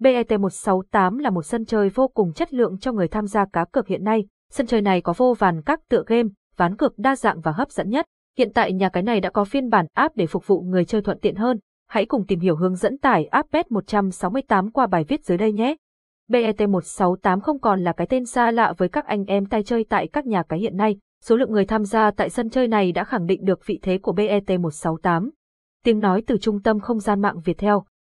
BET168 là một sân chơi vô cùng chất lượng cho người tham gia cá cược hiện nay. Sân chơi này có vô vàn các tựa game, ván cược đa dạng và hấp dẫn nhất. Hiện tại nhà cái này đã có phiên bản app để phục vụ người chơi thuận tiện hơn. Hãy cùng tìm hiểu hướng dẫn tải app Bet168 qua bài viết dưới đây nhé. BET168 không còn là cái tên xa lạ với các anh em tay chơi tại các nhà cái hiện nay. Số lượng người tham gia tại sân chơi này đã khẳng định được vị thế của BET168. Tiếng nói từ Trung tâm Không gian mạng Việt Theo